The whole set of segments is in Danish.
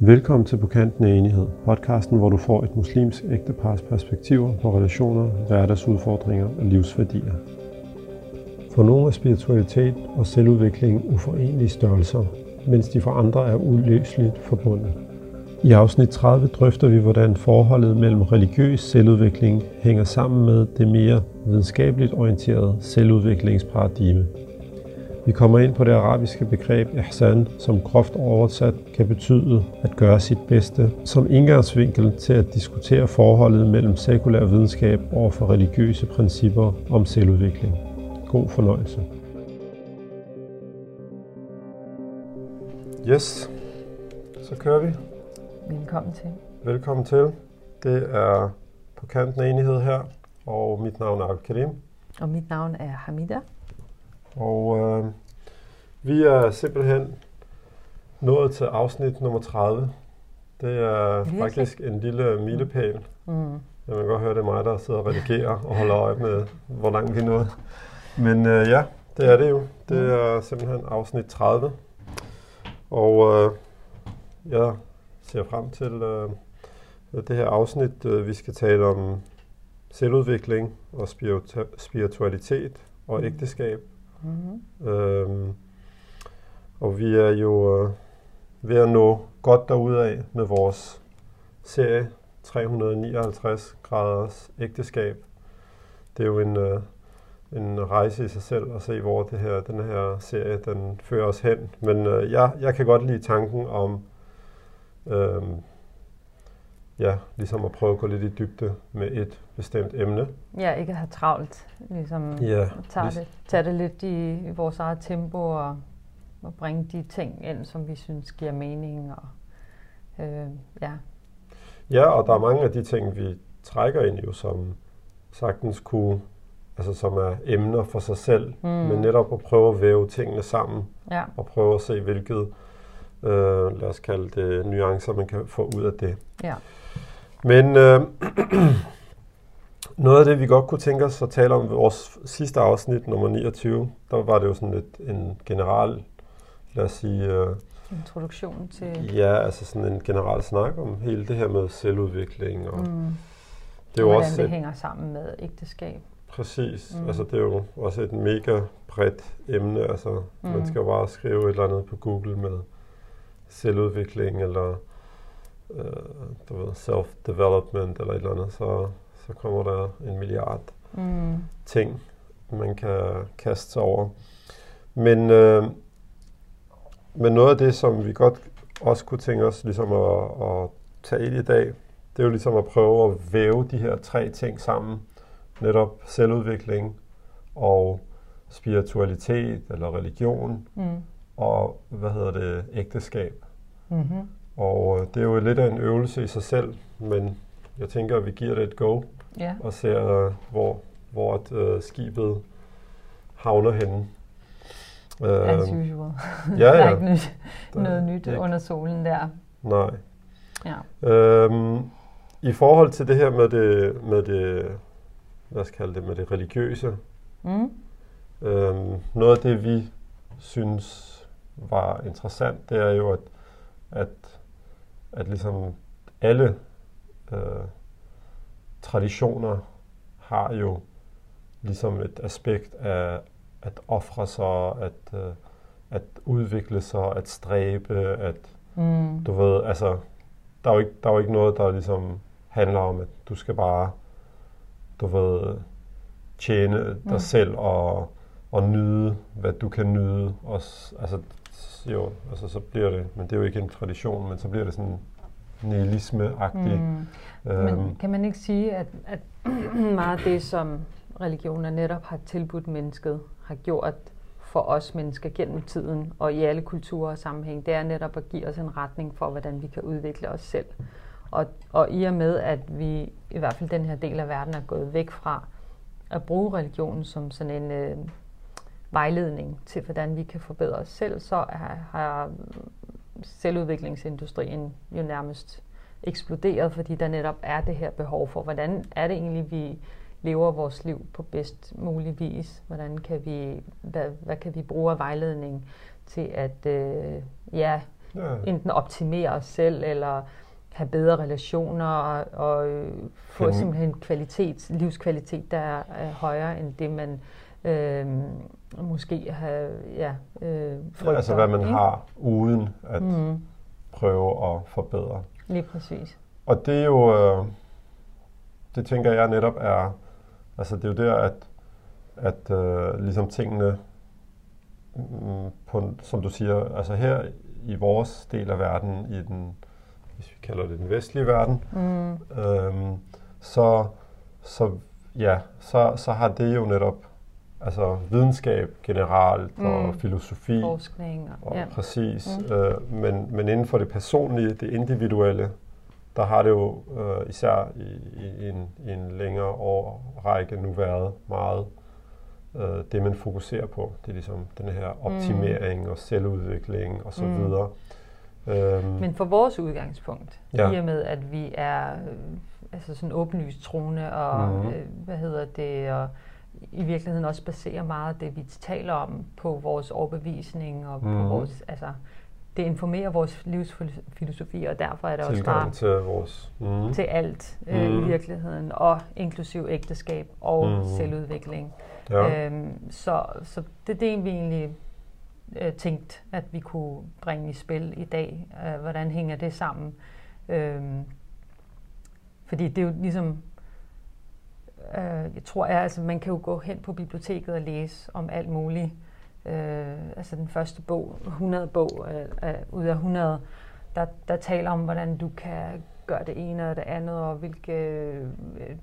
Velkommen til På kanten af enighed, podcasten, hvor du får et muslimsk ægtepars perspektiver på relationer, hverdagsudfordringer og livsværdier. For nogle er spiritualitet og selvudvikling uforenelige størrelser, mens de for andre er uløseligt forbundet. I afsnit 30 drøfter vi, hvordan forholdet mellem religiøs selvudvikling hænger sammen med det mere videnskabeligt orienterede selvudviklingsparadigme. Vi kommer ind på det arabiske begreb ihsan, som groft oversat kan betyde at gøre sit bedste, som indgangsvinkel til at diskutere forholdet mellem sekulær videnskab over for religiøse principper om selvudvikling. God fornøjelse. Yes, så kører vi. Velkommen til. Velkommen til. Det er på kanten af enighed her, og mit navn er Al-Karim. Og mit navn er Hamida. Og øh, vi er simpelthen nået til afsnit nummer 30. Det er Virkelig? faktisk en lille milepæl. Mm. Jeg kan godt høre, det er mig, der sidder og redigerer og holder øje med, hvor langt vi er nået. Men øh, ja, det er det jo. Det mm. er simpelthen afsnit 30. Og øh, jeg ser frem til øh, det her afsnit. Øh, vi skal tale om selvudvikling og spiritualitet og mm. ægteskab. Mm-hmm. Øhm, og vi er jo øh, ved at nå godt af med vores serie 359 graders ægteskab. Det er jo en, øh, en rejse i sig selv at se, hvor det her, den her serie den fører os hen. Men øh, jeg, jeg kan godt lide tanken om øh, ja, ligesom at prøve at gå lidt i dybde med et bestemt emne. Ja, ikke at have travlt. Ligesom ja, tage, det, tage det lidt i, i vores eget tempo og, og bringe de ting ind, som vi synes giver mening. Og, øh, ja. ja, og der er mange af de ting, vi trækker ind jo, som sagtens kunne, altså som er emner for sig selv, mm. men netop at prøve at væve tingene sammen ja. og prøve at se, hvilket, øh, lad os kalde det, nuancer, man kan få ud af det. Ja. Men øh, noget af det, vi godt kunne tænke os at tale om i vores sidste afsnit, nummer 29, der var det jo sådan lidt en general, lad os sige... Øh, Introduktion til... Ja, altså sådan en general snak om hele det her med selvudvikling. Og mm. det er jo også det et, hænger sammen med ægteskab. Præcis. Mm. Altså det er jo også et mega bredt emne. Altså mm. man skal jo bare skrive et eller andet på Google med selvudvikling eller øh, self-development eller et eller andet, så, så kommer der en milliard mm. ting, man kan kaste sig over. Men, øh, men noget af det, som vi godt også kunne tænke os ligesom at, at tage ind i dag, det er jo ligesom at prøve at væve de her tre ting sammen. Netop selvudvikling og spiritualitet eller religion mm. og hvad hedder det, ægteskab. Mm-hmm. Og øh, det er jo lidt af en øvelse i sig selv, men jeg tænker, at vi giver det et go ja. og ser, øh, hvor, hvor et, uh, skibet havner henne. As øhm, usual. Ja, ja. der er ikke nyt, noget nyt ikke. under solen der. Nej. Ja. Øhm, I forhold til det her med det, med det, hvad skal kalde det, med det religiøse, mm. øhm, noget af det, vi synes var interessant, det er jo, at, at at ligesom alle øh, traditioner har jo ligesom et aspekt af at ofre sig, at, øh, at udvikle sig, at stræbe, at mm. du ved, altså, der er, jo ikke, der er jo ikke noget, der ligesom handler om, at du skal bare, du ved, tjene dig mm. selv og, og nyde, hvad du kan nyde. Og, altså, jo, altså så bliver det, men det er jo ikke en tradition, men så bliver det sådan nihilisme-agtigt. Mm. Øhm. Men kan man ikke sige, at, at meget af det, som religioner netop har tilbudt mennesket, har gjort for os mennesker gennem tiden og i alle kulturer og sammenhæng, det er netop at give os en retning for, hvordan vi kan udvikle os selv. Og, og i og med, at vi i hvert fald den her del af verden er gået væk fra at bruge religionen som sådan en øh, vejledning til, hvordan vi kan forbedre os selv, så har, selvudviklingsindustrien jo nærmest eksploderet, fordi der netop er det her behov for, hvordan er det egentlig, vi lever vores liv på bedst mulig vis? Hvordan kan vi, hvad, hvad kan vi bruge af vejledning til at øh, ja, ja. enten optimere os selv, eller have bedre relationer, og, og øh, få mm. simpelthen kvalitet, livskvalitet, der er, er højere end det, man øh, måske har ja, øh, frygter. Ja, altså hvad man ikke? har uden at mm. prøve at forbedre. Lige præcis. Og det er jo, øh, det tænker jeg netop er, altså det er jo der, at, at øh, ligesom tingene, mm, på, som du siger, altså her i vores del af verden, i den, hvis vi kalder det den vestlige verden, mm. øhm, så, så, ja, så, så har det jo netop altså videnskab generelt mm. og filosofi. Forskning. Og, ja. Præcis. Mm. Øh, men, men inden for det personlige, det individuelle, der har det jo øh, især i, i, en, i en længere årrække nu været meget øh, det, man fokuserer på. Det er ligesom den her optimering mm. og selvudvikling og så mm. videre. Øhm. Men for vores udgangspunkt, ja. i og med at vi er øh, altså sådan åbenlyst troende og mm. øh, hvad hedder det, og i virkeligheden også baserer meget af det, vi taler om på vores overbevisning og mm. på vores, altså det informerer vores livsfilosofi, og derfor er det også bare til vores mm. til alt øh, mm. i virkeligheden, og inklusiv ægteskab og mm. selvudvikling. Ja. Øhm, så, så det er det, vi egentlig øh, tænkt, at vi kunne bringe i spil i dag. Øh, hvordan hænger det sammen? Øhm, fordi det er jo ligesom, øh, jeg tror, at altså, man kan jo gå hen på biblioteket og læse om alt muligt. Øh, altså den første bog, 100 bog øh, øh, ud af 100, der, der taler om, hvordan du kan gøre det ene og det andet, og hvilke øh,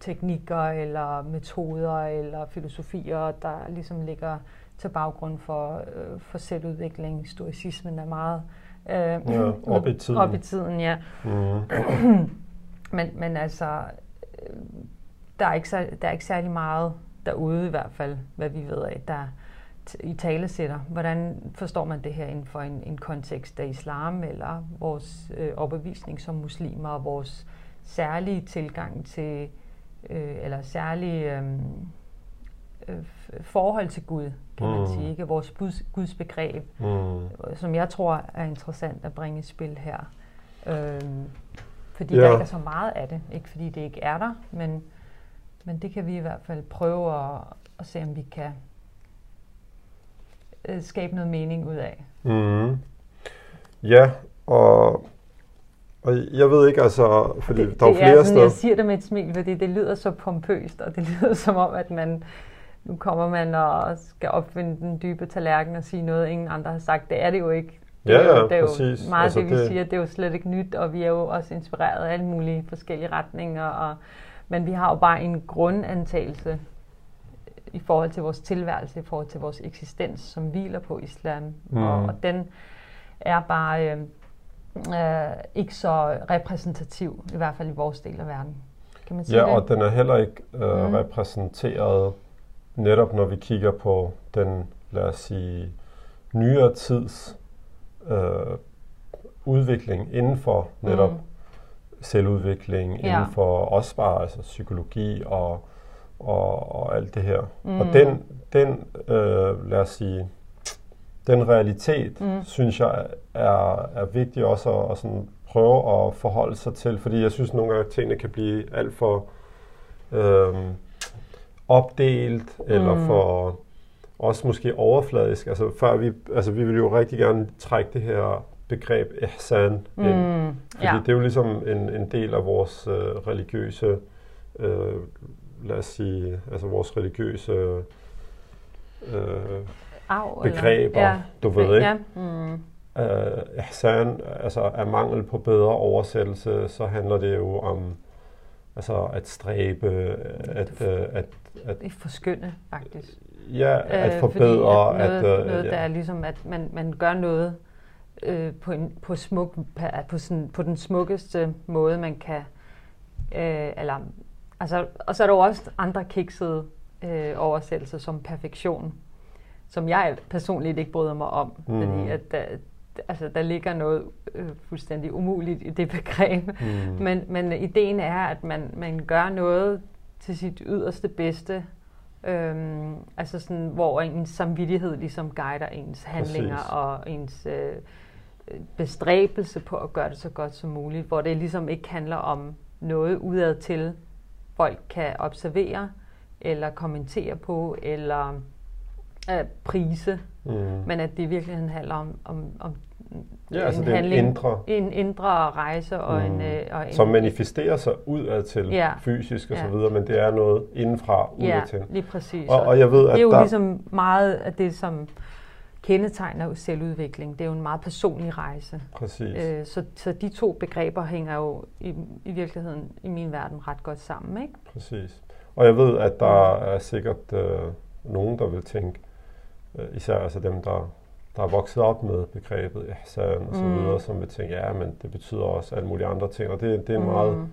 teknikker eller metoder eller filosofier, der ligesom ligger til baggrund for, øh, for selvudvikling. Stoicismen er meget øh, ja, op i tiden. Op i tiden, ja. Mm. men, men altså, øh, der er, ikke, så, der er ikke særlig meget derude i hvert fald, hvad vi ved af, der i tale sætter. Hvordan forstår man det her inden for en, en kontekst af islam, eller vores øh, overbevisning som muslimer, og vores særlige tilgang til, øh, eller særlige øh, øh, forhold til Gud, kan mm. man sige, ikke? Vores Guds, Guds begreb, mm. som jeg tror er interessant at bringe i spil her. Øh, fordi ja. der ikke er så meget af det. Ikke fordi det ikke er der, men, men det kan vi i hvert fald prøve at, at se, om vi kan øh, skabe noget mening ud af. Mm. Ja, og, og jeg ved ikke, altså, fordi det, der er flere er sådan, steder... Jeg siger det med et smil, fordi det lyder så pompøst, og det lyder som om, at man nu kommer man og skal opfinde den dybe tallerken og sige noget, ingen andre har sagt. Det er det jo ikke. Det er ja, jo, det er præcis. jo meget altså det, vi det... siger. Det er jo slet ikke nyt, og vi er jo også inspireret af alle mulige forskellige retninger. Og, men vi har jo bare en grundantagelse i forhold til vores tilværelse, i forhold til vores eksistens, som hviler på islam. Mm. Og, og den er bare øh, øh, ikke så repræsentativ, i hvert fald i vores del af verden. Kan man sige ja, det? og den er heller ikke øh, mm. repræsenteret netop når vi kigger på den, lad os sige, nyere tids øh, udvikling inden for netop mm. Selvudvikling, ja. inden for også bare altså psykologi og, og, og alt det her. Mm. Og den, den øh, lad os sige, den realitet, mm. synes jeg er, er vigtig også at, at sådan prøve at forholde sig til, fordi jeg synes nogle gange, at tingene kan blive alt for øh, opdelt, mm. eller for også måske overfladisk. Altså, før vi, altså, vi vil jo rigtig gerne trække det her begreb ihsan mm. ind. Fordi ja. det er jo ligesom en, en del af vores øh, religiøse, øh, lad os sige, altså vores religiøse øh, Au, begreber, ja. du ved ikke? Ja. Mm. Uh, ihsan, altså af mangel på bedre oversættelse, så handler det jo om altså at stræbe, at, at, at at, forskynde, faktisk. Ja, at øh, forbedre. Fordi at noget, at, øh, noget ja. der er ligesom, at man, man gør noget øh, på, en, på, smuk, på, sådan, på den smukkeste måde, man kan. Øh, eller, altså, og så er der jo også andre kiksede øh, oversættelser som perfektion, som jeg personligt ikke bryder mig om, mm. fordi at der, altså, der ligger noget øh, fuldstændig umuligt i det begreb. Mm. Men, men ideen er, at man, man gør noget til sit yderste bedste. Øhm, altså sådan, hvor ens samvittighed ligesom guider ens handlinger Præcis. og ens øh, bestræbelse på at gøre det så godt som muligt, hvor det ligesom ikke handler om noget udad til, folk kan observere, eller kommentere på, eller øh, prise, mm. men at det i virkeligheden handler om, om, om Ja, en altså handling, indre, en indre rejse og mm. en... Øh, og en Som manifesterer sig udad til ja. fysisk og ja. så videre, men det er noget indenfra udad ja, til. lige præcis. Og, og jeg ved, det er jo der... ligesom meget af det, som kendetegner selvudvikling. Det er jo en meget personlig rejse. Præcis. Øh, så, så de to begreber hænger jo i, i virkeligheden i min verden ret godt sammen, ikke? Præcis. Og jeg ved, at der er sikkert øh, nogen, der vil tænke, øh, især altså dem, der der er vokset op med begrebet ihsan og så mm. videre, som vil tænke, ja, men det betyder også alle mulige andre ting. Og det, det er en mm. meget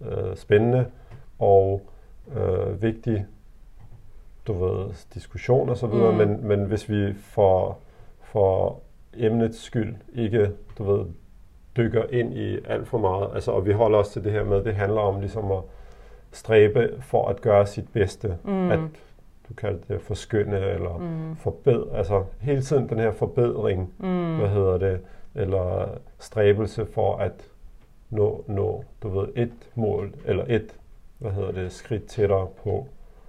øh, spændende og øh, vigtig du ved, diskussion og så videre, mm. men, men hvis vi for, for emnets skyld ikke, du ved, dykker ind i alt for meget, altså, og vi holder os til det her med, det handler om ligesom at stræbe for at gøre sit bedste, mm. at du kalder det forskynde eller mm. forbed, altså hele tiden den her forbedring, mm. hvad hedder det, eller stræbelse for at nå, nå, du ved, et mål, eller et, hvad hedder det, skridt tættere på,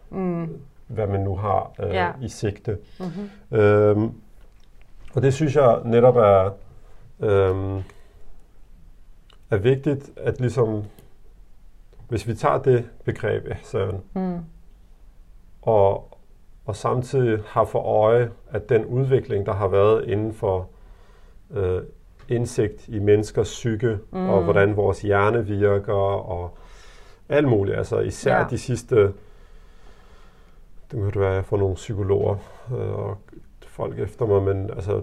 mm. Hvad man nu har øh, ja. i sigte. Mm-hmm. Øhm, og det synes jeg netop er, øhm, er vigtigt, at ligesom, hvis vi tager det begreb, Søren, mm og, og samtidig har for øje, at den udvikling, der har været inden for øh, indsigt i menneskers psyke, mm. og hvordan vores hjerne virker, og alt muligt, altså især ja. de sidste, det må det være for nogle psykologer øh, og folk efter mig, men altså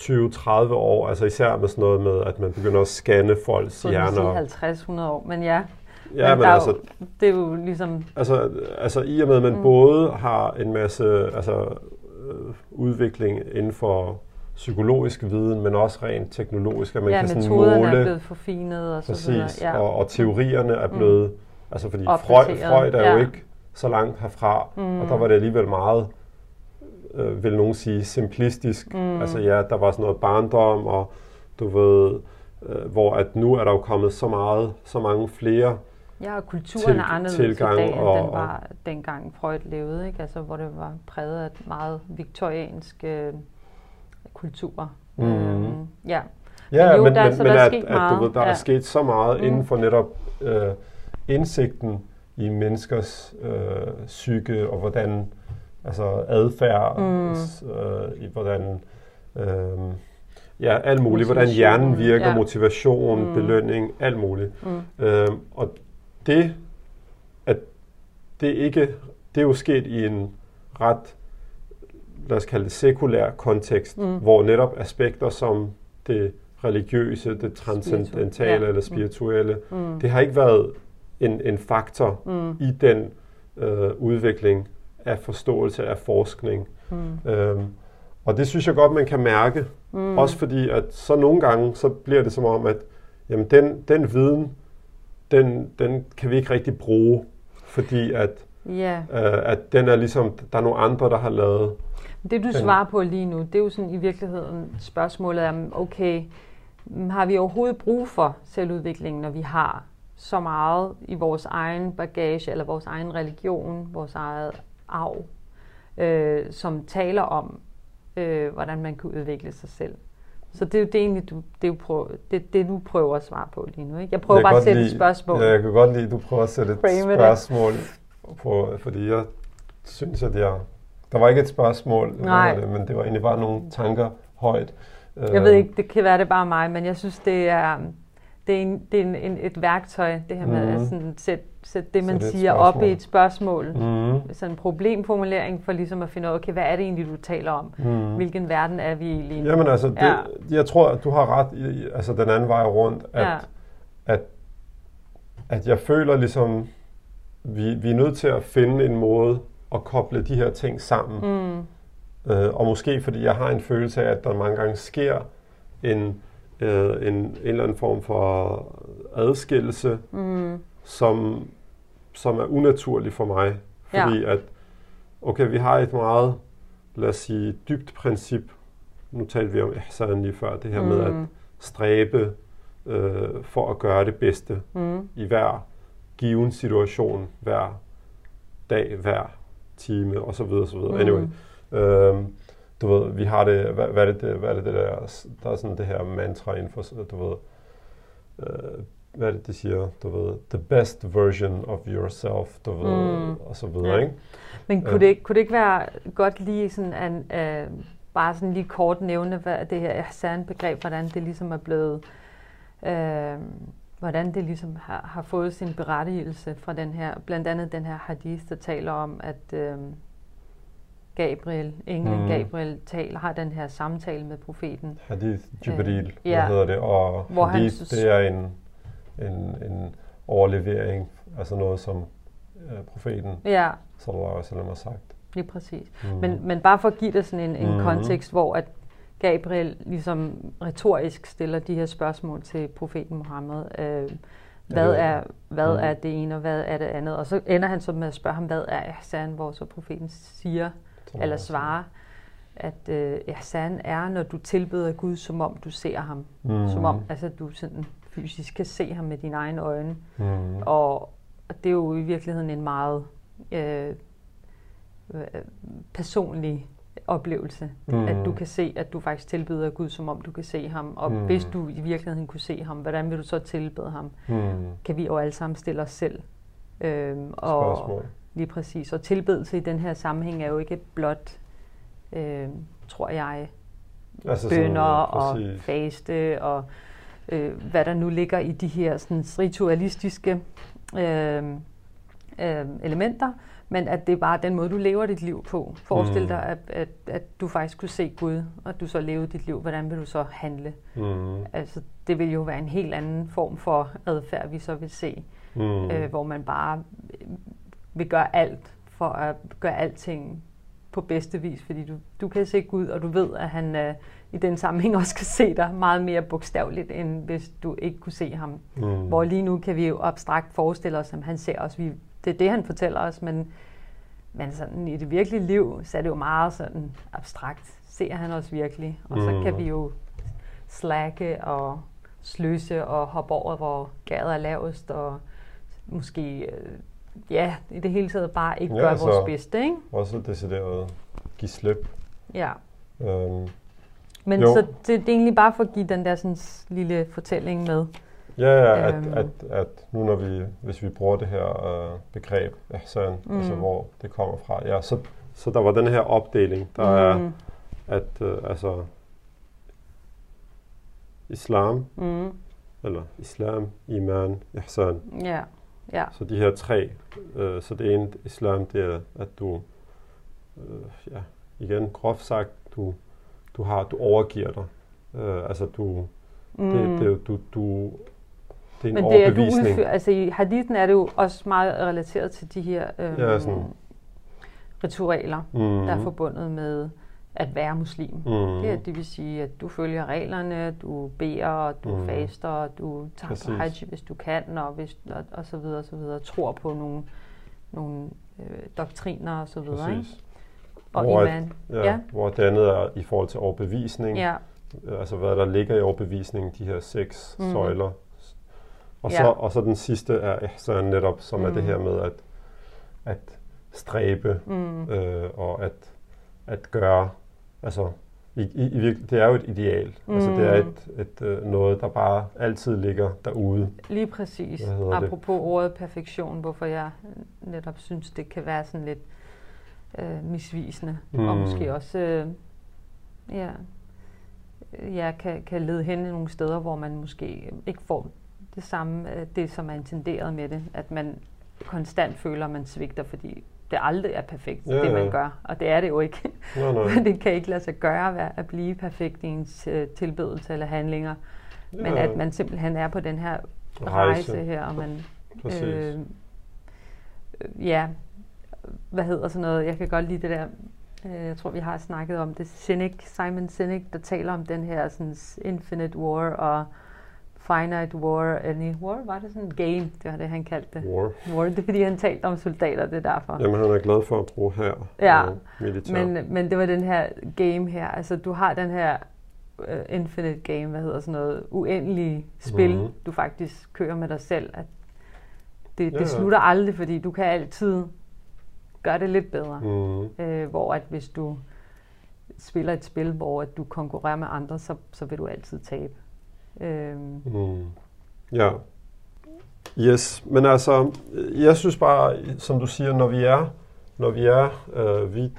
20-30 år, altså især med sådan noget med, at man begynder at scanne folks hjerner. 50-100 år, men ja. Ja, men, men altså, jo, det er jo ligesom... Altså, altså i og med, at man mm. både har en masse altså, øh, udvikling inden for psykologisk viden, men også rent teknologisk, at man ja, kan sådan måle... er blevet forfinet og så præcis, videre. Ja. Og, og teorierne er mm. blevet... Mm. Altså fordi Freud, Freud er ja. jo ikke så langt herfra, mm. og der var det alligevel meget, øh, vil nogen sige, simplistisk. Mm. Altså ja, der var sådan noget barndom, og du ved, øh, hvor at nu er der jo kommet så meget, så mange flere Ja, og kulturen til, er anderledes i dag, end og, den var dengang Freud levede, ikke? Altså, hvor det var præget af meget viktoriansk øh, kultur. Mm. Øhm, ja. Ja, men, jo, men, der, men, men der er at, meget. at du ved, der ja. er sket så meget mm. inden for netop øh, indsigten i menneskers øh, psyke, og hvordan altså adfærd, mm. øh, i hvordan øh, ja, alt muligt, hvordan hjernen virker, ja. motivation, mm. belønning, alt muligt. Mm. Øh, og det, at det ikke, det er jo sket i en ret, lad os kalde det sekulær kontekst, mm. hvor netop aspekter som det religiøse, det transcendentale ja. eller spirituelle, mm. mm. det har ikke været en, en faktor mm. i den øh, udvikling af forståelse af forskning. Mm. Øhm, og det synes jeg godt, man kan mærke. Mm. Også fordi, at så nogle gange, så bliver det som om, at jamen, den, den viden, den, den kan vi ikke rigtig bruge, fordi at, yeah. øh, at den er ligesom, der er nogle andre, der har lavet. Det du den. svarer på lige nu, det er jo sådan i virkeligheden spørgsmålet om, okay, har vi overhovedet brug for selvudvikling, når vi har så meget i vores egen bagage, eller vores egen religion, vores eget arv, øh, som taler om, øh, hvordan man kan udvikle sig selv. Så det er jo det egentlig, du, det, er jo prøver, det, det du prøver at svare på lige nu. Ikke? Jeg prøver jeg bare at sætte lide, et spørgsmål. Ja, jeg kan godt lide, at du prøver at sætte et Frame spørgsmål på, fordi jeg synes, at jeg... Der var ikke et spørgsmål, Nej. Det, men det var egentlig bare nogle tanker højt. Jeg ved øh, ikke, det kan være det bare mig, men jeg synes, det er, det er, en, det er en, en, et værktøj, det her med mm. at mhm. sådan sætte, sætte det, man siger, op i et spørgsmål. Mm. Sådan en problemformulering for ligesom at finde ud af, okay, hvad er det egentlig, du taler om? Mm. Hvilken verden er vi i lige nu? Jamen altså, det, ja. jeg tror, at du har ret i, altså den anden vej rundt, at, ja. at, at jeg føler ligesom, vi, vi er nødt til at finde en måde at koble de her ting sammen. Mm. Øh, og måske fordi jeg har en følelse af, at der mange gange sker en øh, en, en eller anden form for adskillelse, mm. som, som er unaturlig for mig. Fordi ja. at, okay, vi har et meget, lad os sige, dybt princip nu talte vi om ihsan lige før, det her mm. med at mm. stræbe øh, for at gøre det bedste mm. i hver given situation, hver dag, hver time og så videre, så videre. Mm. Anyway, øh, du ved, vi har det, hvad, hvad, er det, hvad er det, det der, der er sådan det her mantra inden for, du ved, øh, hvad er det, de siger, du ved, the best version of yourself, du ved, mm. og så videre, ja. ikke? Men kunne, øh. det, kunne det ikke være godt lige sådan en, øh, bare sådan lige kort nævne, hvad det her ihsan-begreb, hvordan det ligesom er blevet, øh, hvordan det ligesom har, har fået sin berettigelse fra den her, blandt andet den her hadith, der taler om, at øh, Gabriel, englen mm. Gabriel, taler, har den her samtale med profeten. Hadith Jibril, øh, ja, hvad hedder det, og hvor hadith, han, det er en, en, en overlevering, altså noget, som øh, profeten ja. sallallahu alaihi wasallam har sagt. Lige præcis. Mm. Men, men bare for at give dig sådan en, en mm. kontekst, hvor at Gabriel ligesom retorisk stiller de her spørgsmål til profeten Mohammed. Øh, hvad er, hvad mm. er det ene, og hvad er det andet? Og så ender han så med at spørge ham, hvad er ihsan, hvor så profeten siger, eller svarer, at øh, ihsan er, når du tilbeder Gud, som om du ser ham. Mm. Som om altså, du sådan fysisk kan se ham med dine egne øjne. Mm. Og, og det er jo i virkeligheden en meget øh, øh personlig oplevelse. Mm. At du kan se, at du faktisk tilbeder Gud, som om du kan se ham. Og mm. hvis du i virkeligheden kunne se ham, hvordan vil du så tilbede ham? Mm. Kan vi jo alle sammen stille os selv. Øhm, og Spørgsmål. Lige præcis. Og tilbedelse i den her sammenhæng er jo ikke blot, øh, tror jeg, altså bønder og faste og øh, hvad der nu ligger i de her sådan, ritualistiske øh, øh, elementer, men at det er bare den måde, du lever dit liv på. Forestil mm. dig, at, at, at du faktisk kunne se Gud, og du så levede dit liv. Hvordan vil du så handle? Mm. Altså, det vil jo være en helt anden form for adfærd, vi så vil se, mm. øh, hvor man bare vil gøre alt for at gøre alting på bedste vis, fordi du, du kan se Gud, og du ved, at han øh, i den sammenhæng også kan se dig meget mere bogstaveligt, end hvis du ikke kunne se ham. Mm. Hvor lige nu kan vi jo abstrakt forestille os, at han ser os. Vi, det er det, han fortæller os, men, men sådan, i det virkelige liv, så er det jo meget sådan abstrakt. Ser han os virkelig? Og så kan mm. vi jo slække og sløse og hoppe over, hvor gader er lavest, og måske øh, ja, i det hele taget bare ikke ja, gøre altså, vores bedste, ikke? Også decideret give slip. Ja. Øhm, Men jo. så det, det er egentlig bare for at give den der sådan, lille fortælling med. Ja, ja øhm. at, at, at nu når vi, hvis vi bruger det her øh, begreb, ja, sådan, mm. altså hvor det kommer fra, ja, så, så der var den her opdeling, der mm. er, at øh, altså islam, mm. eller islam, iman, ihsan. Ja. Ja. Så de her tre, øh, så det ene islam, det er, at du, øh, ja, igen groft sagt, du, du har, du overgiver dig. Øh, altså du, mm. det, det, du, du, det er en Men det er, du udfører, altså i hadithen er det jo også meget relateret til de her øh, ja, sådan. ritualer, mm. der er forbundet med at være muslim. Mm. Det, er, det vil sige, at du følger reglerne, du beder, du mm. faster, du tager Præcis. på hajj, hvis du kan, og, hvis, og, og så videre, og så videre. Tror på nogle, nogle øh, doktriner og så videre. Præcis. Ikke? Og hvor, iman. Ja, ja. hvor det andet er i forhold til overbevisning. Ja. Altså hvad der ligger i overbevisningen, de her seks mm. søjler. Og, ja. så, og så den sidste er så netop, som mm. er det her med at, at stræbe mm. øh, og at, at gøre altså, i, i, i det er jo et ideal. Mm. Altså, det er mm. et, et, øh, noget, der bare altid ligger derude. Lige præcis. Apropos det? ordet perfektion, hvorfor jeg netop synes, det kan være sådan lidt øh, misvisende. Mm. Og måske også øh, ja, ja, kan, kan lede hen i nogle steder, hvor man måske ikke får det samme, øh, det som er intenderet med det. At man konstant føler, at man svigter, fordi det aldrig er perfekt, ja, det man gør. Og det er det jo ikke. Nej, nej. det kan ikke lade sig gøre at blive perfekt i ens uh, tilbedelse eller handlinger. Ja. Men at man simpelthen er på den her rejse, rejse her, og man... Øh, ja, hvad hedder sådan noget? Jeg kan godt lide det der øh, jeg tror, vi har snakket om det, Sinek, Simon Sinek, der taler om den her sådan, infinite war og finite war, any war, var det sådan game, det var det, han kaldte det. War. War, det er fordi, han talte om soldater, det er derfor. Jamen, han er glad for at bruge her Ja, og militær. Men, men det var den her game her, altså du har den her uh, infinite game, hvad hedder sådan noget, uendelige spil, Mhm. du faktisk kører med dig selv. At det, Ja, det ja. slutter aldrig, fordi du kan altid gøre det lidt bedre. mm. Øh, hvor at hvis du spiller et spil, hvor at du konkurrerer med andre, så, så vil du altid tabe. Øhm, Mm. Ja. Yes, men altså, jeg synes bare, som du siger, når vi er, når vi er, øh, vi,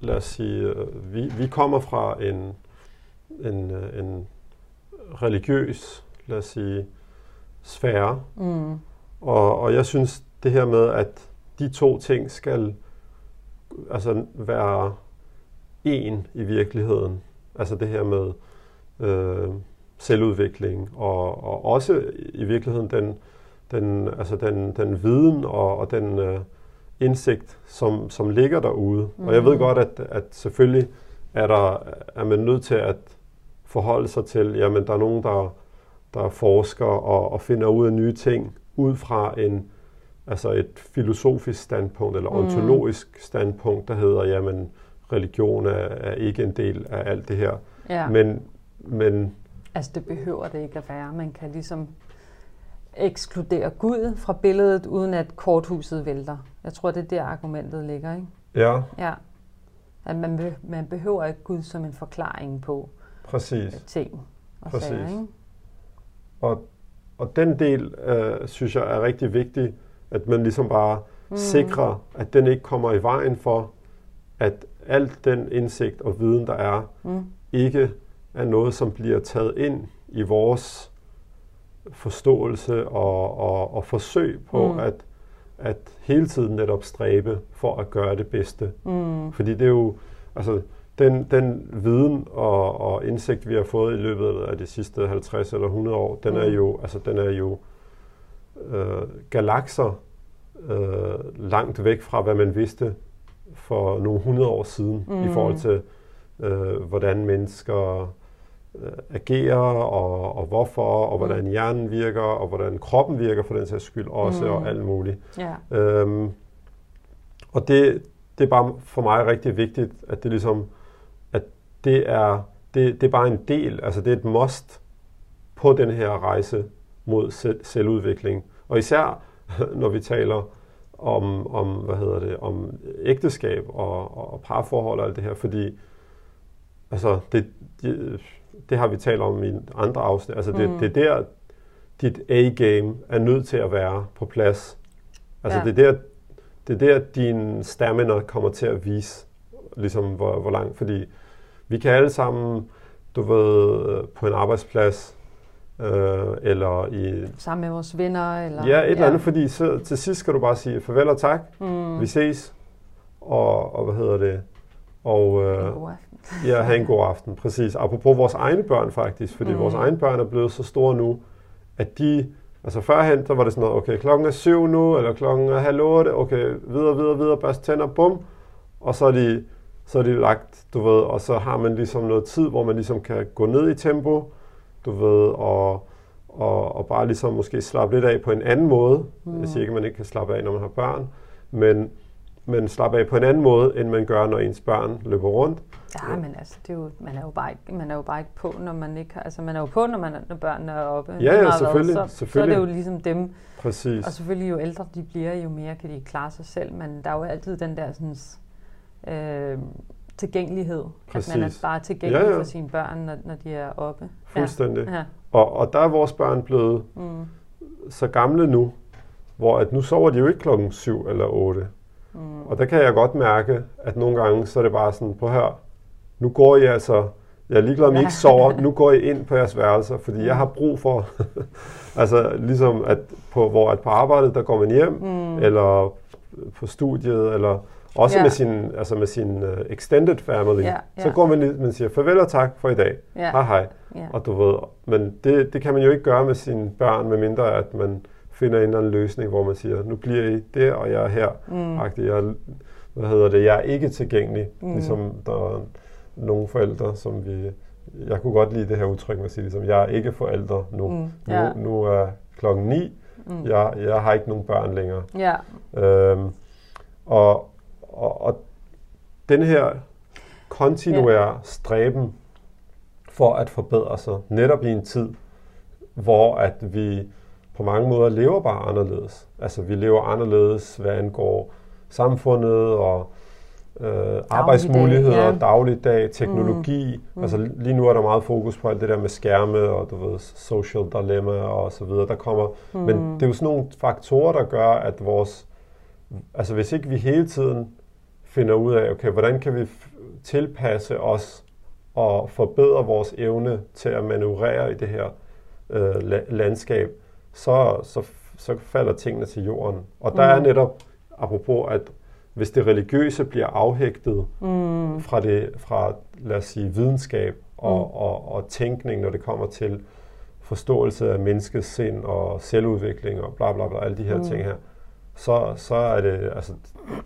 lad os sige, øh, vi, vi kommer fra en, en, øh, en religiøs, lad os sige, sfære, mm, og, og jeg synes det her med, at de to ting skal altså være en i virkeligheden. Altså det her med øh, selvudvikling og, og også i virkeligheden den, den, altså den, den viden og, og den øh, indsigt, som, som ligger derude. Mm. Og jeg ved Mhm. godt, at, at selvfølgelig er, der, er man nødt til at forholde sig til, jamen der er nogen, der, der forsker og, og finder ud af nye ting ud fra en, altså et filosofisk standpunkt eller Mm. ontologisk standpunkt, der hedder, jamen religion er, er ikke en del af alt det her. ja. Men, men Altså det behøver det ikke at være. Man kan ligesom ekskludere Gud fra billedet, uden at korthuset vælter. Jeg tror, det er der argumentet ligger, ikke? ja, Ja. At man, be, man behøver ikke Gud som en forklaring på præcis. ting og Præcis. sager, ikke? Og, og den del, øh, synes jeg, er rigtig vigtig, at man ligesom bare mm. Sikrer, at den ikke kommer i vejen for, at alt den indsigt og viden, der er, Mm. ikke er noget, som bliver taget ind i vores forståelse og, og, og forsøg på Mm. at, at hele tiden netop stræbe for at gøre det bedste. Mm. Fordi det er jo, altså den, den viden og, og indsigt, vi har fået i løbet af de sidste 50 eller 100 år, den er Mm. jo, altså den er jo øh, galakser øh, langt væk fra, hvad man vidste for nogle 100 år siden, mm. i forhold til, øh, hvordan mennesker øh, agerer, og, og hvorfor, og hvordan hjernen virker, og hvordan kroppen virker for den sags skyld også, Mm. og alt muligt. Ja. Øhm, og det, det er bare for mig rigtig vigtigt, at det ligesom, at det er, det, det er bare en del, altså det er et must på den her rejse mod selv, selvudvikling. Og især når vi taler om, om hvad hedder det, om ægteskab og, og, og parforhold og alt det her, fordi altså det, det, det har vi talt om i andre afsnit. Altså det, Mm. det er der, dit A-game er nødt til at være på plads. Altså Ja. det, er der, det er der, din stamina kommer til at vise, ligesom hvor, hvor langt. Fordi vi kan alle sammen, du ved, på en arbejdsplads, øh, eller i... Sammen med vores venner? Eller, Ja, et eller andet, fordi så, til sidst skal du bare sige farvel og tak, Mm. vi ses, og, og hvad hedder det, og øh, god aften. Ja, have en god aften, præcis. Apropos vores egne børn faktisk, fordi Mm. vores egne børn er blevet så store nu, at de, altså førhen, der var det sådan noget, okay, klokken er syv nu, eller klokken er halv otte, okay, videre, videre, videre, børst tænder, bum, og så er de, så er de lagt, du ved, og så har man ligesom noget tid, hvor man ligesom kan gå ned i tempo, du ved, og, og, og bare ligesom måske slappe lidt af på en anden måde. Mm. Jeg siger ikke, at man ikke kan slappe af, når man har børn, men, men slappe af på en anden måde, end man gør, når ens børn løber rundt. Ja, men altså, det er jo, man, er jo bare ikke, man er jo bare ikke på, når man ikke har, altså man er jo på, når, man, når børnene er oppe. ja, Lige meget hvad, selvfølgelig, Så, så er selvfølgelig. det jo ligesom dem, Præcis. og selvfølgelig jo ældre de bliver, jo mere kan de klare sig selv, men der er jo altid den der sådan, øh, tilgængelighed, at man er Præcis. bare tilgængelig Ja, ja. for sine børn, når, når de er oppe. Fuldstændig. Ja. ja. Og, og der er vores børn blevet Mm. så gamle nu, hvor at nu sover de jo ikke klokken 7 eller 8. Mm. Og der kan jeg godt mærke, at nogle gange, så er det bare sådan, på her, nu går I altså, jeg er ligeglad, om I ikke sover, nu går I ind på jeres værelser, fordi jeg har brug for, altså ligesom at på, hvor at på arbejdet, der går man hjem, Mm. eller på studiet, eller også Ja. med sin, altså med sin uh, extended family. Ja, Så ja. går man, lige- man siger farvel og tak for i dag. Ja. Hej hej. Ja. Og du ved, men det, det kan man jo ikke gøre med sine børn, medmindre at man finder en eller anden løsning, hvor man siger, nu bliver I der, og jeg er her. Mm. Jeg, hvad hedder det, jeg er ikke tilgængelig, Mm. ligesom der er nogle forældre, som vi, jeg kunne godt lide det her udtryk med at sige, ligesom, jeg er ikke forældre nu. Mm, ja. nu, nu er klokken ni, mm. jeg, jeg har ikke nogen børn længere. Ja. Øhm, og, og, og den her kontinuære ja. stræben for at forbedre sig, netop i en tid, hvor at vi på mange måder lever bare anderledes. Altså vi lever anderledes, hvad angår samfundet og øh, arbejdsmuligheder, ja. dagligdag, teknologi. Mm. Altså lige nu er der meget fokus på alt det der med skærme og du ved, social dilemma og så videre, der kommer. Mm. Men det er jo sådan nogle faktorer, der gør, at vores, altså hvis ikke vi hele tiden finder ud af, okay, hvordan kan vi tilpasse os og forbedre vores evne til at manøvrere i det her øh, la- landskab, så, så, så falder tingene til jorden. Og der mm. er netop, apropos, at hvis det religiøse bliver afhægtet mm. fra, det, fra, lad os sige, videnskab og, mm. og, og tænkning, når det kommer til forståelse af menneskets sind og selvudvikling og bla bla bla, alle de her mm. ting her, så, så er det, altså,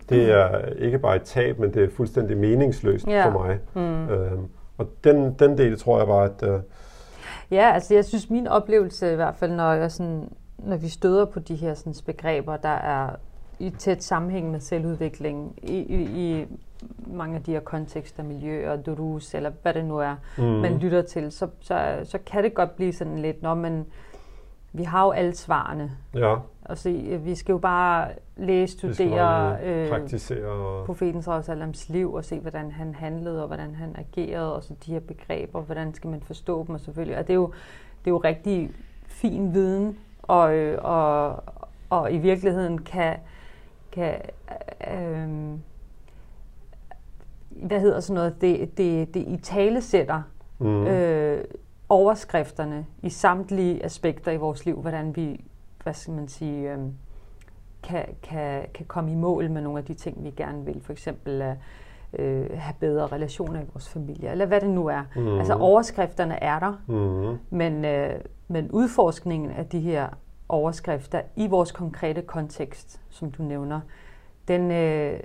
det er ikke bare et tab, men det er fuldstændig meningsløst yeah. for mig. Mm. Øhm, og den, den del tror jeg var, at... Øh, ja, altså jeg synes, min oplevelse i hvert fald, når, jeg sådan, når vi støder på de her sådan, begreber, der er i tæt sammenhæng med selvudvikling i, i, i mange af de her kontekster, miljø og durus, eller hvad det nu er, mm. man lytter til, så, så, så kan det godt blive sådan lidt, når man, vi har jo alle svarene. Ja. Og så, vi skal jo bare læse, studere øh, praktisere. profetens Salams liv og se, hvordan han handlede og hvordan han agerede, og så de her begreber, hvordan skal man forstå dem og selvfølgelig. Og det er jo, det er jo rigtig fin viden, og, øh, og, og i virkeligheden kan, kan øh, hvad hedder sådan noget, det, det, det i tale sætter mm. øh, overskrifterne i samtlige aspekter i vores liv, hvordan vi, hvad skal man sige, øh, kan, kan, kan komme i mål med nogle af de ting, vi gerne vil. For eksempel øh, have bedre relationer i vores familie, eller hvad det nu er. Mm. Altså overskrifterne er der, mm. men, øh, men udforskningen af de her overskrifter i vores konkrete kontekst, som du nævner, den, øh,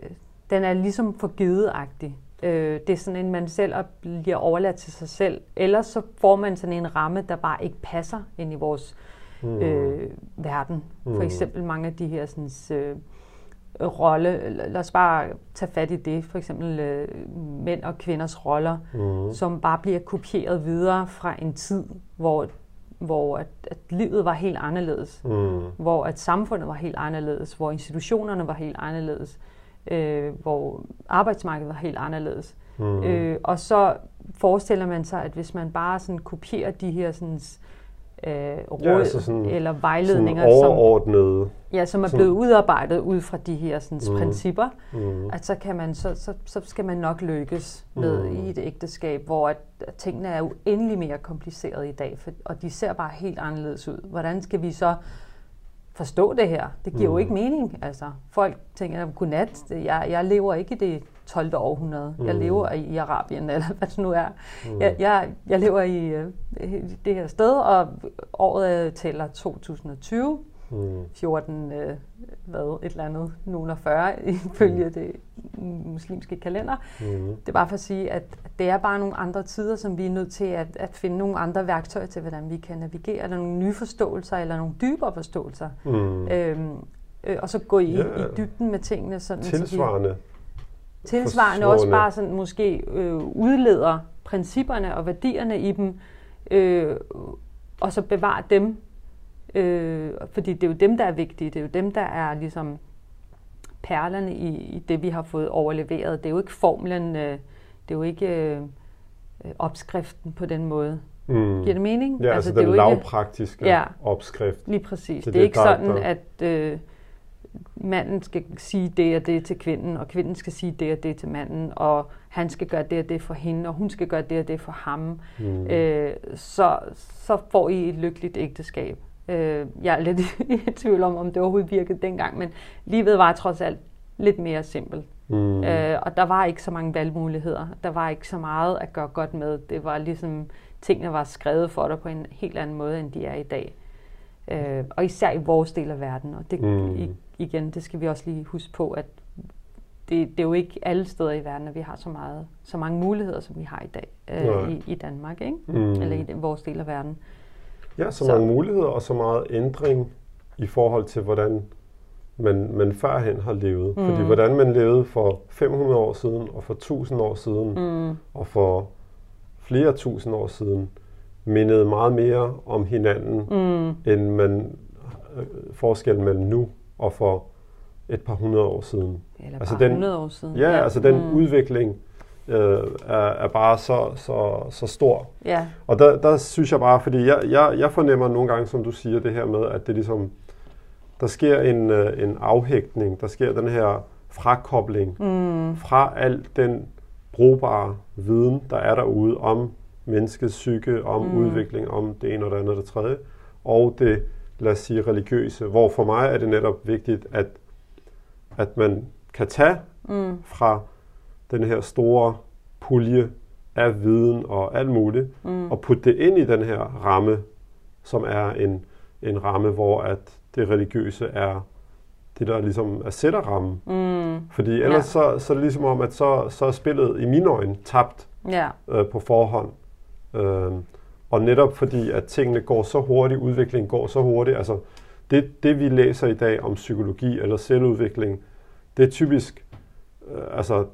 den er ligesom for givetagtig. Øh, det er sådan en, man selv bliver overladt til sig selv. Ellers så får man sådan en ramme, der bare ikke passer ind i vores mm. øh, verden. For mm. eksempel mange af de her sådan, øh, rolle, lad os bare tage fat i det, for eksempel øh, mænd og kvinders roller, mm. som bare bliver kopieret videre fra en tid, hvor hvor at, at livet var helt anderledes, mm. hvor at samfundet var helt anderledes, hvor institutionerne var helt anderledes, øh, hvor arbejdsmarkedet var helt anderledes. Mm. Øh, og så forestiller man sig, at hvis man bare sådan kopierer de her sådan, øh, råd ja, altså sådan, eller vejledninger, sådan overordnede, som, ja, som er blevet udarbejdet ud fra de her sådan, mm. principper, mm. at så, kan man, så, så, så skal man nok lykkes med mm. i et ægteskab, hvor at, at tingene er uendelig mere komplicerede i dag, for, og de ser bare helt anderledes ud. Hvordan skal vi så forstå det her? Det giver mm. jo ikke mening. Altså, folk tænker, godnat, jeg, jeg lever ikke i det 12. århundrede. Mm. Jeg lever i, Arabien, eller hvad det nu er. Mm. Jeg, jeg, jeg lever i øh, det her sted, og året tæller 2020. Mm. 14, øh, hvad, et eller andet, nogen 40, ifølge mm. det muslimske kalender. Mm. Det er bare for at sige, at det er bare nogle andre tider, som vi er nødt til at, at finde nogle andre værktøjer til, hvordan vi kan navigere, eller nogle nye forståelser, eller nogle dybere forståelser. Mm. Øhm, øh, og så gå i, yeah. i dybden med tingene. Sådan, Tilsvarende. Så vi, tilsvarende også bare sådan måske øh, udleder principperne og værdierne i dem, øh, og så bevare dem, øh, fordi det er jo dem, der er vigtige, det er jo dem, der er ligesom perlerne i, i det, vi har fået overleveret. Det er jo ikke formlen, øh, det er jo ikke øh, opskriften på den måde. Mm. Giver det mening? Ja, altså, altså den lavpraktiske ja, opskrift. Lige præcis. Det, det er ikke der, sådan, der... at... Øh, manden skal sige det og det til kvinden, og kvinden skal sige det og det til manden, og han skal gøre det og det for hende, og hun skal gøre det og det for ham, mm. øh, så, så får I et lykkeligt ægteskab. Øh, jeg er lidt i tvivl om, om det overhovedet virkede dengang, men livet var trods alt lidt mere simpelt. Mm. Øh, og der var ikke så mange valgmuligheder. Der var ikke så meget at gøre godt med. Det var ligesom, tingene var skrevet for dig på en helt anden måde, end de er i dag. Øh, og især i vores del af verden. Og det, mm. igen, det skal vi også lige huske på, at det, det er jo ikke alle steder i verden, at vi har så, meget, så mange muligheder, som vi har i dag øh, i, i Danmark, ikke? Mm. eller i vores del af verden. Ja, så, så mange muligheder og så meget ændring i forhold til, hvordan man, man førhen har levet. Mm. Fordi hvordan man levede for 500 år siden, og for 1000 år siden, mm. og for flere tusind år siden, mindede meget mere om hinanden, mm. end man øh, forskellen mellem nu og for et par hundrede år siden. Eller altså den, år siden. Ja, ja. altså den mm. udvikling øh, er, er bare så, så, så stor. Ja. Og der, der synes jeg bare, fordi jeg, jeg, jeg fornemmer nogle gange, som du siger, det her med, at det ligesom, der sker en, øh, en afhægtning, der sker den her frakobling mm. fra al den brugbare viden, der er derude om menneskets psyke, om mm. udvikling, om det ene og det andet og det tredje, og det, lad os sige, religiøse, hvor for mig er det netop vigtigt, at, at man kan tage mm. fra den her store pulje af viden og alt muligt, mm. og putte det ind i den her ramme, som er en, en ramme, hvor at det religiøse er det, der ligesom er sætter rammen. Mm. Fordi ellers ja. så, så er det ligesom om, at så, så er spillet i mine øjne tabt ja. øh, på forhånd. Øh, og netop fordi, at tingene går så hurtigt, udviklingen går så hurtigt, altså det, det vi læser i dag om psykologi eller selvudvikling, det er typisk øh, altså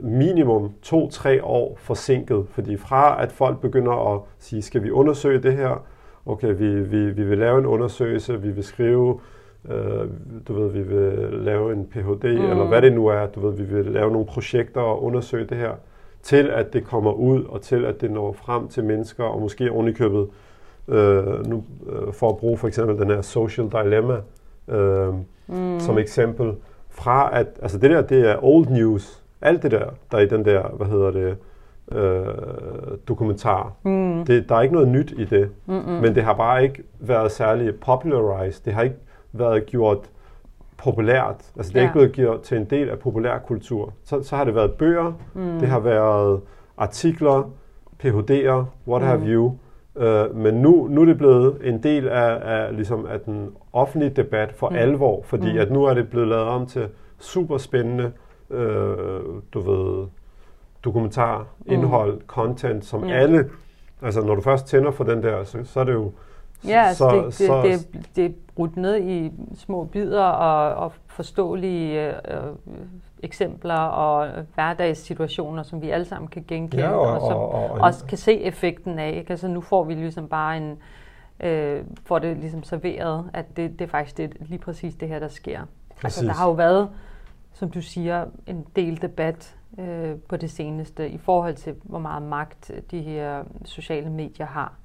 minimum to-tre år forsinket, fordi fra at folk begynder at sige, skal vi undersøge det her, okay, vi, vi, vi vil lave en undersøgelse, vi vil skrive, øh, du ved, vi vil lave en Ph.D., mm. eller hvad det nu er, du ved, vi vil lave nogle projekter og undersøge det her, til at det kommer ud, og til at det når frem til mennesker, og måske ovenikøbet, øh, nu, øh, for at bruge for eksempel den her social dilemma øh, mm. som eksempel, fra at, altså det der, det er old news, alt det der, der er i den der, hvad hedder det, øh, dokumentar. Mm. Det, der er ikke noget nyt i det, Mm-mm. men det har bare ikke været særlig popularized. Det har ikke været gjort populært. Altså det er ja. ikke blevet gjort til en del af populærkultur. Så, så har det været bøger, mm. det har været artikler, PhD'er, what mm. have you. Uh, men nu, nu er det blevet en del af, af, ligesom af den offentlige debat for mm. alvor, fordi mm. at nu er det blevet lavet om til super spændende, øh, du ved, dokumentar, indhold, mm. content, som ja. alle, altså når du først tænder for den der, så, så er det jo Ja, altså så, det, det, så, det, det er brudt ned i små bidder og, og forståelige øh, eksempler og hverdagssituationer, som vi alle sammen kan genkende, ja, og, og som og, og, også kan se effekten af. Ikke? Altså nu får vi ligesom bare en, øh, får det ligesom serveret, at det, det er faktisk det, lige præcis det her, der sker. Præcis. Altså der har jo været, som du siger, en del debat øh, på det seneste i forhold til, hvor meget magt de her sociale medier har.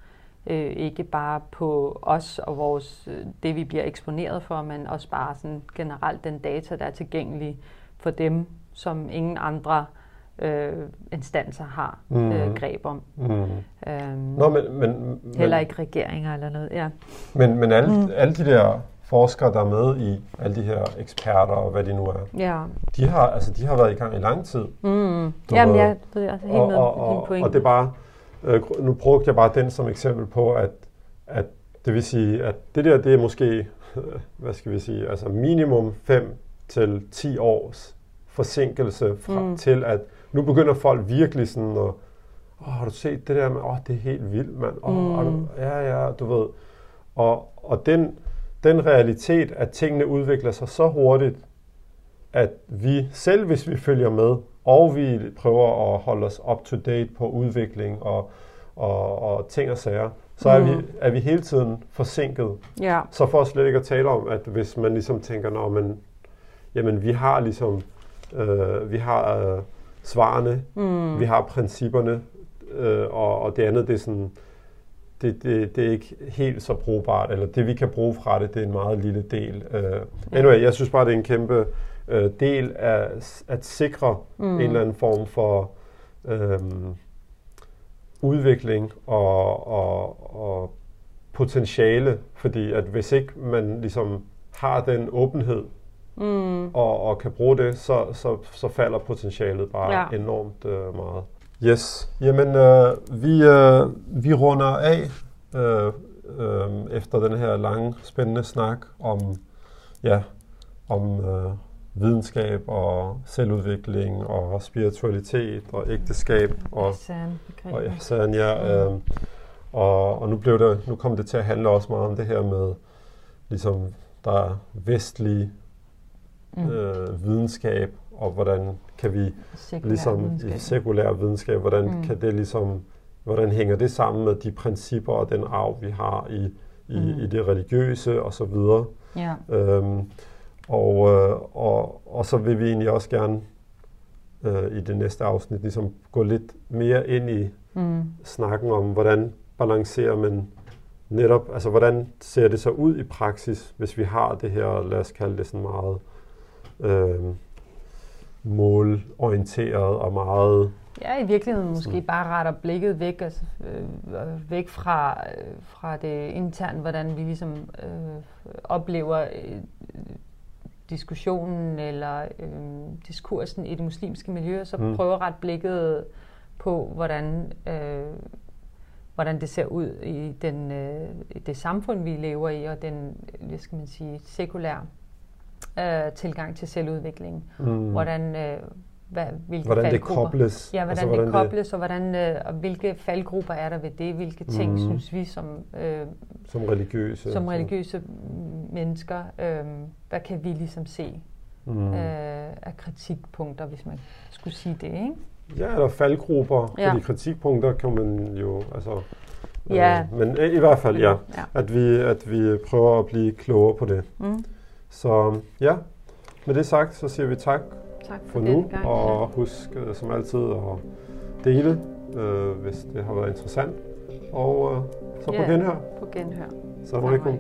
Øh, ikke bare på os og vores, øh, det, vi bliver eksponeret for, men også bare sådan generelt den data, der er tilgængelig for dem, som ingen andre øh, instanser har mm. øh, greb om. Mm. Øhm, Nå, men, men, heller ikke regeringer eller noget. Ja. Men, men alle, mm. alle de der forskere, der er med i alle de her eksperter og hvad de nu er, ja. de, har, altså, de har været i gang i lang tid. Mm. Jamen, jeg er altså helt og, med og, og, og det er bare, nu brugte jeg bare den som eksempel på, at, at det vil sige, at det der, det er måske, hvad skal vi sige, altså minimum 5 til 10 års forsinkelse fra, mm. til, at nu begynder folk virkelig sådan at, åh, har du set det der med, åh, det er helt vildt, mand. Åh, mm. du, ja, ja, du ved. Og, og den, den realitet, at tingene udvikler sig så hurtigt, at vi selv, hvis vi følger med, og vi prøver at holde os up to date på udvikling og, og, og ting og sager, så er, mm. vi, er vi hele tiden forsinket. Ja. Så for slet ikke at tale om, at hvis man ligesom tænker, når man, jamen vi har ligesom, øh, vi har øh, svarene, mm. vi har principperne, øh, og, og det andet, det er sådan, det, det, det er ikke helt så brugbart, eller det vi kan bruge fra det, det er en meget lille del. Øh, anyway, jeg synes bare, det er en kæmpe øh, del af at sikre mm. en eller anden form for øh, udvikling og, og, og potentiale, fordi at hvis ikke man ligesom har den åbenhed mm. og, og kan bruge det, så, så, så falder potentialet bare ja. enormt øh, meget. Yes, jamen øh, vi, øh, vi runder af øh, øh, efter den her lange, spændende snak om, ja, om øh, videnskab og selvudvikling og spiritualitet og ægteskab og, og ihsan, ja. Øh, og, og nu, blev det, nu kom det til at handle også meget om det her med, ligesom, der er vestlig mm. øh, videnskab, og hvordan kan vi sekulær ligesom videnskab. sekulær videnskab, hvordan mm. kan det ligesom, hvordan hænger det sammen med de principper og den arv, vi har i, i, mm. i det religiøse og så videre. Ja. Øhm, og, øh, og, og så vil vi egentlig også gerne øh, i det næste afsnit ligesom gå lidt mere ind i mm. snakken om, hvordan balancerer man netop, altså hvordan ser det så ud i praksis, hvis vi har det her, lad os kalde det sådan meget øh, målorienteret og meget... Ja, i virkeligheden måske sådan. bare retter blikket væk, altså, øh, væk fra, øh, fra det interne, hvordan vi ligesom øh, oplever øh, diskussionen eller øh, diskursen i det muslimske miljø, og så mm. prøver at rette blikket på, hvordan, øh, hvordan det ser ud i den, øh, det samfund, vi lever i, og den, hvad skal man sige, sekulære øh, tilgang til selvudvikling. Mm. Hvordan, øh, hvad, hvilke hvordan det kobles. Ja, hvordan, altså, hvordan det kobles, det... og, hvordan, øh, og hvilke faldgrupper er der ved det? Hvilke ting mm. synes vi som, øh, som religiøse, som religiøse mennesker, øh, hvad kan vi ligesom se mm. øh, af kritikpunkter, hvis man skulle sige det, ikke? Ja, eller faldgrupper, ja. fordi kritikpunkter kan man jo, altså... Ja. Øh, men i hvert fald, ja, ja. At, vi, at vi prøver at blive klogere på det. Mm. Så ja, med det sagt, så siger vi tak, tak for, for nu, gang, og husk uh, som altid at dele, uh, hvis det har været interessant. Og uh, så på ja, genhør. på genhør. Salam alaikum.